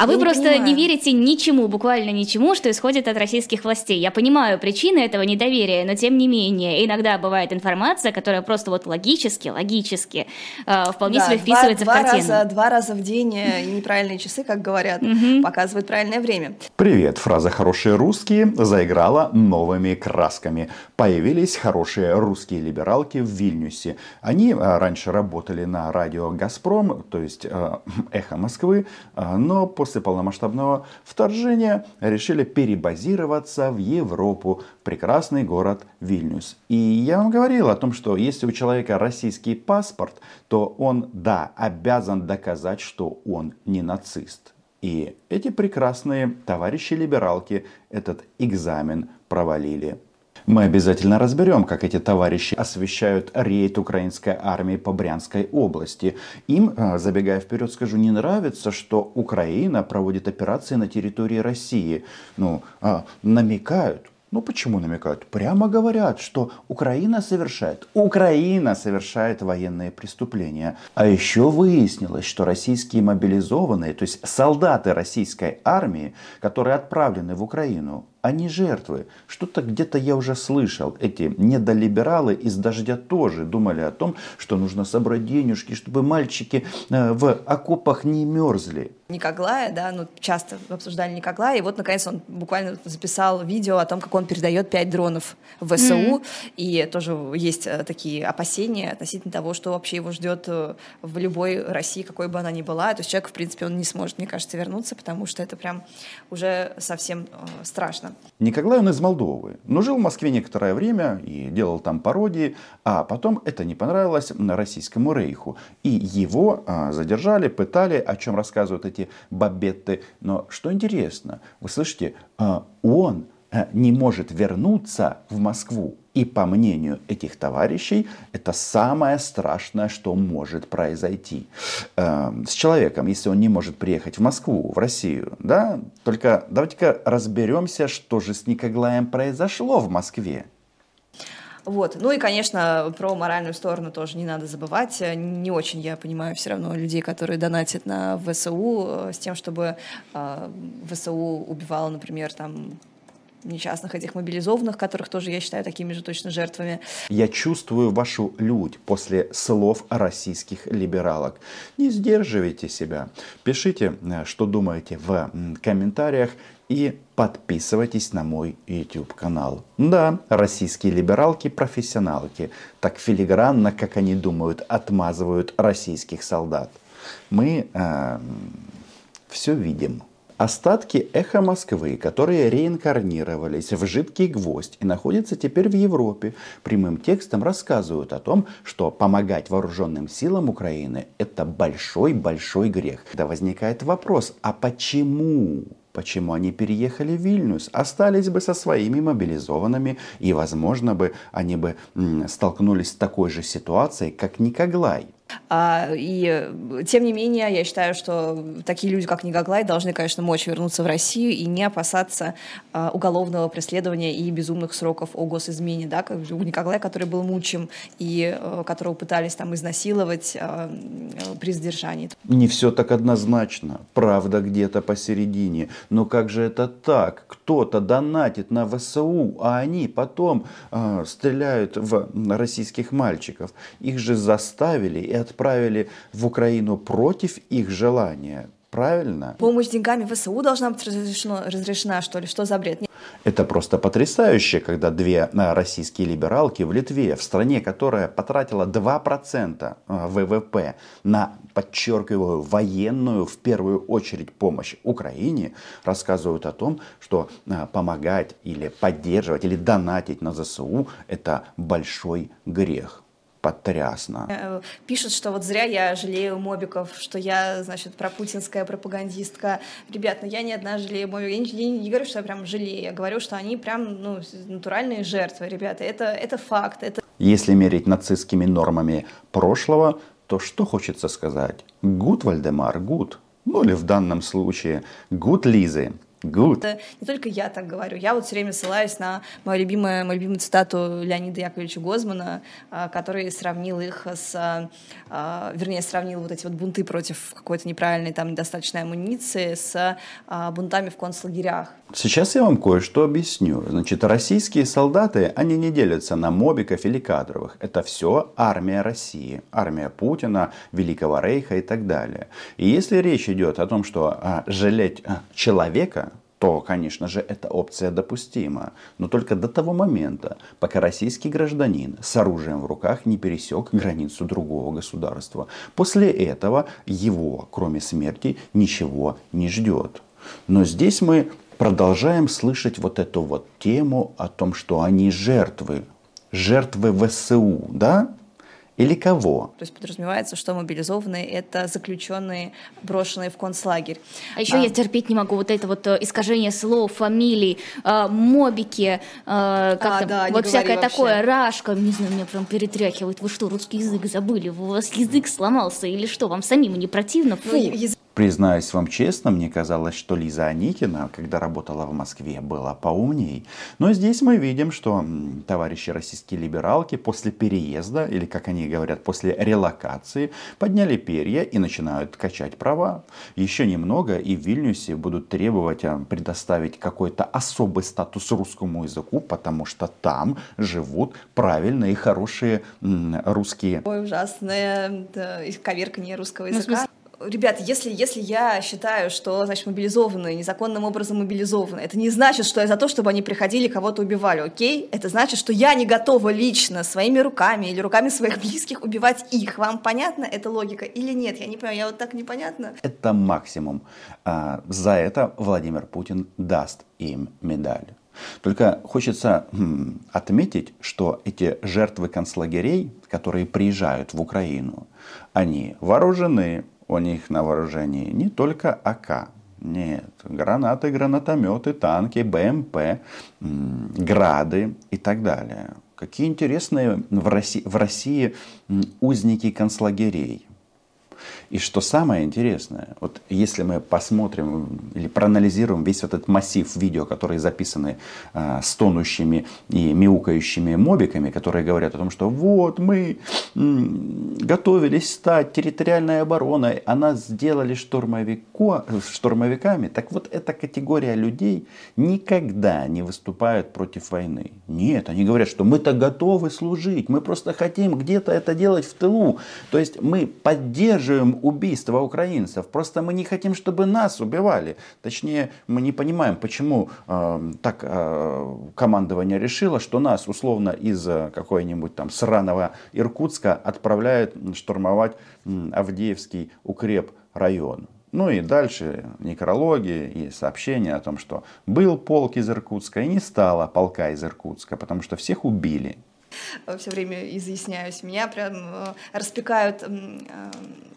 А вы просто не верите ничему, буквально ничему, что исходит от российских властей. Я понимаю причины этого недоверия, но тем не менее, иногда бывает информация, которая просто вот логически, логически э, вполне да, себе вписывается два, в картину. Раза, два раза в день э, неправильные часы, как говорят, показывают правильное время. Привет, фраза «хорошие русские» заиграла новыми красками. Появились хорошие русские либералки в Вильнюсе. Они а, раньше работали на радио «Газпром», то есть «Эхо Москвы», но после полномасштабного вторжения решили перебазироваться в Европу, прекрасный город Вильнюс. И я вам говорил о том, что если у человека российский паспорт, то он, да, обязан доказать, что он не нацист. И эти прекрасные товарищи-либералки этот экзамен провалили. Мы обязательно разберем, как эти товарищи освещают рейд украинской армии по Брянской области. Им, а, забегая вперед, скажу, не нравится, что Украина проводит операции на территории России. Ну, а, намекают, ну почему намекают? Прямо говорят, что Украина совершает, Украина совершает военные преступления. А еще выяснилось, что российские мобилизованные, то есть солдаты российской армии, которые отправлены в Украину, они жертвы. Что-то где-то я уже слышал. Эти недолибералы из «Дождя» тоже думали о том, что нужно собрать денежки, чтобы мальчики э, в окопах не мерзли. Никоглая, да, ну часто обсуждали Никоглая, и вот наконец он буквально записал видео о том, как он передает 5 дронов в ВСУ, mm-hmm. и тоже есть э, такие опасения относительно того, что вообще его ждет э, в любой России, какой бы она ни была, то есть человек, в принципе, он не сможет, мне кажется, вернуться, потому что это прям уже совсем страшно. Николай он из Молдовы, но жил в Москве некоторое время и делал там пародии, а потом это не понравилось российскому рейху. И его а, задержали, пытали, о чем рассказывают эти бабетты. Но что интересно, вы слышите, а, он не может вернуться в Москву. И по мнению этих товарищей, это самое страшное, что может произойти э, с человеком, если он не может приехать в Москву, в Россию. Да? Только давайте-ка разберемся, что же с Никоглаем произошло в Москве. Вот. Ну и, конечно, про моральную сторону тоже не надо забывать. Не очень я понимаю все равно людей, которые донатят на ВСУ э, с тем, чтобы э, ВСУ убивало, например, там несчастных этих мобилизованных, которых тоже я считаю такими же точно жертвами. Я чувствую вашу лють после слов российских либералок. Не сдерживайте себя. Пишите, э, что думаете в комментариях и подписывайтесь на мой YouTube канал. Да, российские либералки-профессионалки так филигранно, как они думают, отмазывают российских солдат. Мы э, все видим. Остатки эхо Москвы, которые реинкарнировались в жидкий гвоздь и находятся теперь в Европе, прямым текстом рассказывают о том, что помогать вооруженным силам Украины – это большой-большой грех. Тогда возникает вопрос, а почему? Почему они переехали в Вильнюс? Остались бы со своими мобилизованными, и, возможно, бы они бы столкнулись с такой же ситуацией, как Никоглай. А, и тем не менее, я считаю, что такие люди, как Николай, должны, конечно, мочь вернуться в Россию и не опасаться а, уголовного преследования и безумных сроков о госизмене, да, как у Николая, который был мучим и а, которого пытались там изнасиловать а, при задержании. Не все так однозначно. Правда где-то посередине. Но как же это так? Кто-то донатит на ВСУ, а они потом э, стреляют в российских мальчиков. Их же заставили и отправили в Украину против их желания. Правильно? Помощь деньгами ВСУ должна быть разрешена, разрешена что ли? Что за бред? Это просто потрясающе, когда две а, российские либералки в Литве, в стране, которая потратила 2% а, ВВП на, подчеркиваю, военную, в первую очередь, помощь Украине, рассказывают о том, что а, помогать или поддерживать или донатить на ЗСУ – это большой грех потрясно. Э, пишут, что вот зря я жалею мобиков, что я, значит, пропутинская пропагандистка. Ребят, ну я не одна жалею мобиков. Я не, я не говорю, что я прям жалею. Я говорю, что они прям, ну, натуральные жертвы, ребята. Это, это факт. Это... Если мерить нацистскими нормами прошлого, то что хочется сказать? Gut, Вальдемар, gut. Ну или в данном случае gut Лизы. Gut. Это не только я так говорю. Я вот все время ссылаюсь на мою любимую, мою любимую цитату Леонида Яковлевича Гозмана, а, который сравнил их с... А, вернее, сравнил вот эти вот бунты против какой-то неправильной там недостаточной амуниции с а, бунтами в концлагерях. Сейчас я вам кое-что объясню. Значит, российские солдаты, они не делятся на мобиков или кадровых. Это все армия России, армия Путина, Великого Рейха и так далее. И если речь идет о том, что а, жалеть а, человека, то, конечно же, эта опция допустима. Но только до того момента, пока российский гражданин с оружием в руках не пересек границу другого государства. После этого его, кроме смерти, ничего не ждет. Но здесь мы продолжаем слышать вот эту вот тему о том, что они жертвы, жертвы ВСУ, да? Или кого? То есть подразумевается, что мобилизованные — это заключенные, брошенные в концлагерь. А еще а. я терпеть не могу вот это вот э, искажение слов, фамилий, э, мобики, э, как а, да, вот всякое вообще. такое, рашка, не знаю, меня прям перетряхивает. Вы что, русский язык забыли? У вас язык сломался или что? Вам самим не противно? Фу. Ну, язык Признаюсь вам честно, мне казалось, что Лиза Аникина, когда работала в Москве, была поумней. Но здесь мы видим, что товарищи российские либералки после переезда, или как они говорят, после релокации, подняли перья и начинают качать права. Еще немного и в Вильнюсе будут требовать а, предоставить какой-то особый статус русскому языку, потому что там живут правильные и хорошие русские. Ой, ужасное да, коверкание русского ну, языка. Ребят, если, если я считаю, что, значит, мобилизованные, незаконным образом мобилизованы, это не значит, что я за то, чтобы они приходили кого-то убивали, окей? Это значит, что я не готова лично своими руками или руками своих близких убивать их. Вам понятна эта логика или нет? Я не понимаю, я вот так непонятно. Это максимум. А, за это Владимир Путин даст им медаль. Только хочется хм, отметить, что эти жертвы концлагерей, которые приезжают в Украину, они вооружены, у них на вооружении не только АК, нет, гранаты, гранатометы, танки, БМП, грады и так далее. Какие интересные в России, в России узники концлагерей. И что самое интересное, вот если мы посмотрим или проанализируем весь этот массив видео, которые записаны э, стонущими и мяукающими мобиками, которые говорят о том, что вот мы готовились стать территориальной обороной, а нас сделали штурмовико, штурмовиками, так вот эта категория людей никогда не выступают против войны. Нет, они говорят, что мы-то готовы служить, мы просто хотим где-то это делать в тылу. То есть мы поддерживаем убийства украинцев. Просто мы не хотим, чтобы нас убивали. Точнее, мы не понимаем, почему э, так э, командование решило, что нас условно из э, какой-нибудь там сраного Иркутска отправляют штурмовать Авдеевский укреп район. Ну и дальше некрологи и сообщения о том, что был полк из Иркутска и не стало полка из Иркутска, потому что всех убили. Все время изъясняюсь. Меня прям э, распекают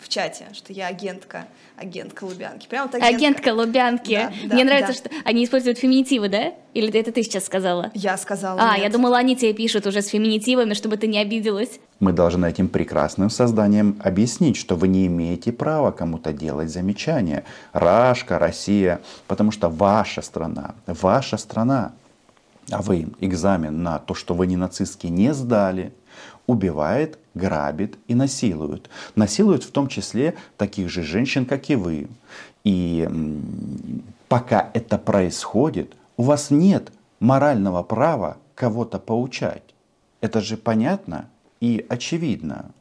в чате, что я агентка, агентка Лубянки. Прям вот агентка. агентка Лубянки. Да, да, Мне нравится, да. что они используют феминитивы, да? Или это ты сейчас сказала? Я сказала. А, нет. я думала, они тебе пишут уже с феминитивами, чтобы ты не обиделась. Мы должны этим прекрасным созданием объяснить, что вы не имеете права кому-то делать замечания. Рашка, Россия, потому что ваша страна, ваша страна, а вы экзамен на то, что вы не нацистский, не сдали, убивает, грабит и насилует. Насилует в том числе таких же женщин, как и вы. И пока это происходит, у вас нет морального права кого-то поучать. Это же понятно и очевидно.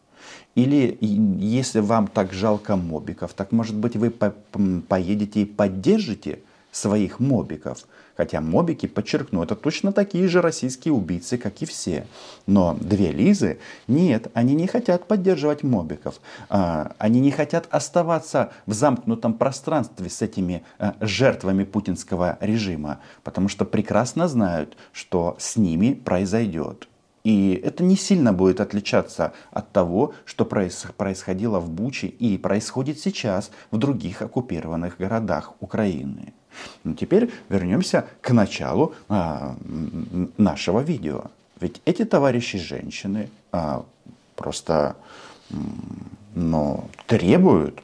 Или если вам так жалко мобиков, так может быть вы поедете и поддержите своих мобиков. Хотя мобики, подчеркну, это точно такие же российские убийцы, как и все. Но две Лизы, нет, они не хотят поддерживать мобиков. А, они не хотят оставаться в замкнутом пространстве с этими а, жертвами путинского режима, потому что прекрасно знают, что с ними произойдет. И это не сильно будет отличаться от того, что происходило в Буче и происходит сейчас в других оккупированных городах Украины. Но ну, теперь вернемся к началу а, нашего видео. Ведь эти товарищи женщины а, просто ну, требуют,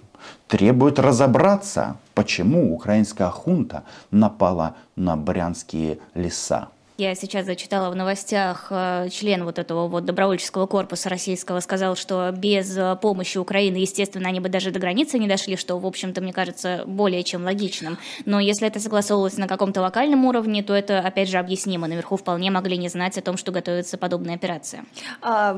требуют разобраться Почему украинская хунта напала на брянские леса? Я сейчас зачитала в новостях, э, член вот этого вот добровольческого корпуса российского сказал, что без э, помощи Украины, естественно, они бы даже до границы не дошли, что, в общем-то, мне кажется, более чем логичным. Но если это согласовывалось на каком-то локальном уровне, то это, опять же, объяснимо. Наверху вполне могли не знать о том, что готовится подобная операция. А,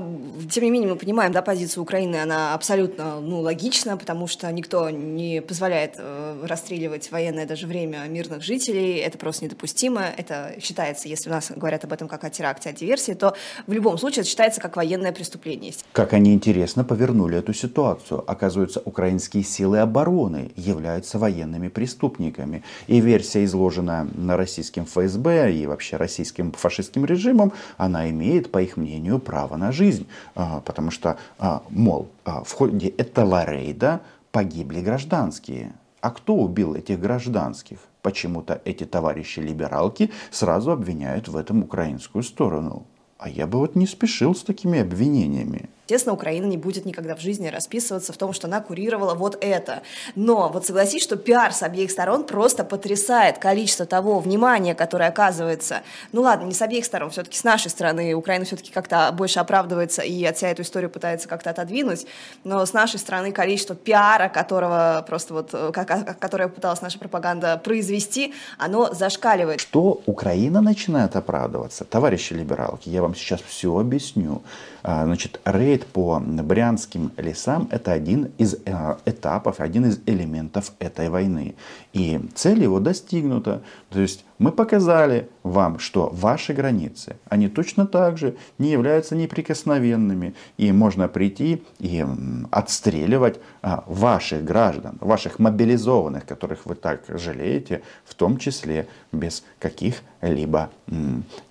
тем не менее, мы понимаем, да, позицию Украины, она абсолютно, ну, логична, потому что никто не позволяет э, расстреливать военное даже время мирных жителей. Это просто недопустимо. Это считается, если если у нас говорят об этом как о теракте, о диверсии, то в любом случае это считается как военное преступление. Как они интересно повернули эту ситуацию. Оказывается, украинские силы обороны являются военными преступниками. И версия, изложенная на российским ФСБ и вообще российским фашистским режимом, она имеет, по их мнению, право на жизнь. А, потому что, а, мол, а, в ходе этого рейда погибли гражданские. А кто убил этих гражданских? Почему-то эти товарищи-либералки сразу обвиняют в этом украинскую сторону. А я бы вот не спешил с такими обвинениями. Естественно, Украина не будет никогда в жизни расписываться в том, что она курировала вот это. Но вот согласись, что пиар с обеих сторон просто потрясает количество того внимания, которое оказывается. Ну ладно, не с обеих сторон, все-таки с нашей стороны. Украина все-таки как-то больше оправдывается и от себя эту историю пытается как-то отодвинуть. Но с нашей стороны количество пиара, которого просто вот, которое пыталась наша пропаганда произвести, оно зашкаливает. Что Украина начинает оправдываться? Товарищи либералки, я вам сейчас все объясню. А, значит, рейд по брянским лесам – это один из э, этапов, один из элементов этой войны. И цель его достигнута. То есть мы показали вам, что ваши границы, они точно так же не являются неприкосновенными. И можно прийти и отстреливать а, ваших граждан, ваших мобилизованных, которых вы так жалеете, в том числе без каких-либо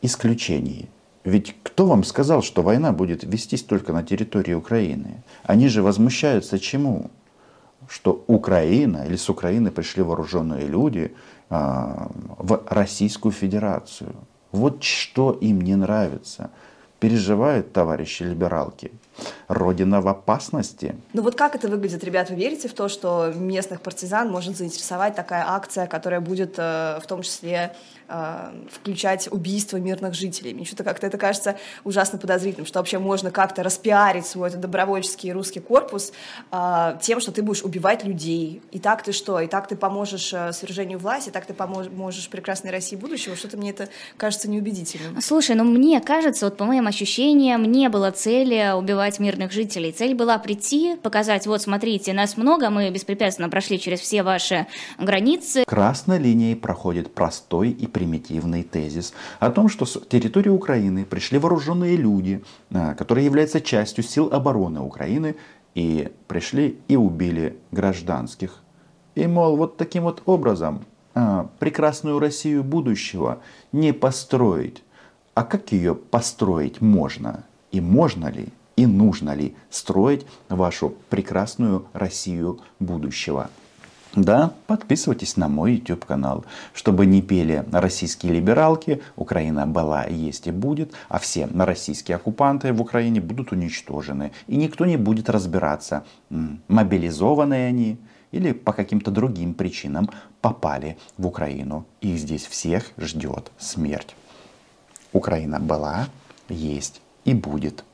исключений. Ведь кто вам сказал, что война будет вестись только на территории Украины? Они же возмущаются чему? Что Украина или с Украины пришли вооруженные люди а, в Российскую Федерацию. Вот что им не нравится. Переживают товарищи либералки. Родина в опасности. Ну вот как это выглядит, ребят? Вы верите в то, что местных партизан может заинтересовать такая акция, которая будет э, в том числе включать убийство мирных жителей. Мне что-то как-то это кажется ужасно подозрительным, что вообще можно как-то распиарить свой этот добровольческий русский корпус э, тем, что ты будешь убивать людей. И так ты что? И так ты поможешь э, свержению власти, и так ты поможешь прекрасной России будущего? Что-то мне это кажется неубедительным. Слушай, ну мне кажется, вот по моим ощущениям, не было цели убивать мирных жителей. Цель была прийти, показать, вот смотрите, нас много, мы беспрепятственно прошли через все ваши границы. Красной линией проходит простой и примитивный тезис о том, что с территории Украины пришли вооруженные люди, а, которые являются частью сил обороны Украины, и пришли и убили гражданских. И, мол, вот таким вот образом а, прекрасную Россию будущего не построить. А как ее построить можно? И можно ли? И нужно ли строить вашу прекрасную Россию будущего? Да, подписывайтесь на мой YouTube канал, чтобы не пели российские либералки, Украина была, есть и будет, а все российские оккупанты в Украине будут уничтожены. И никто не будет разбираться, мобилизованные они или по каким-то другим причинам попали в Украину. И здесь всех ждет смерть. Украина была, есть и будет.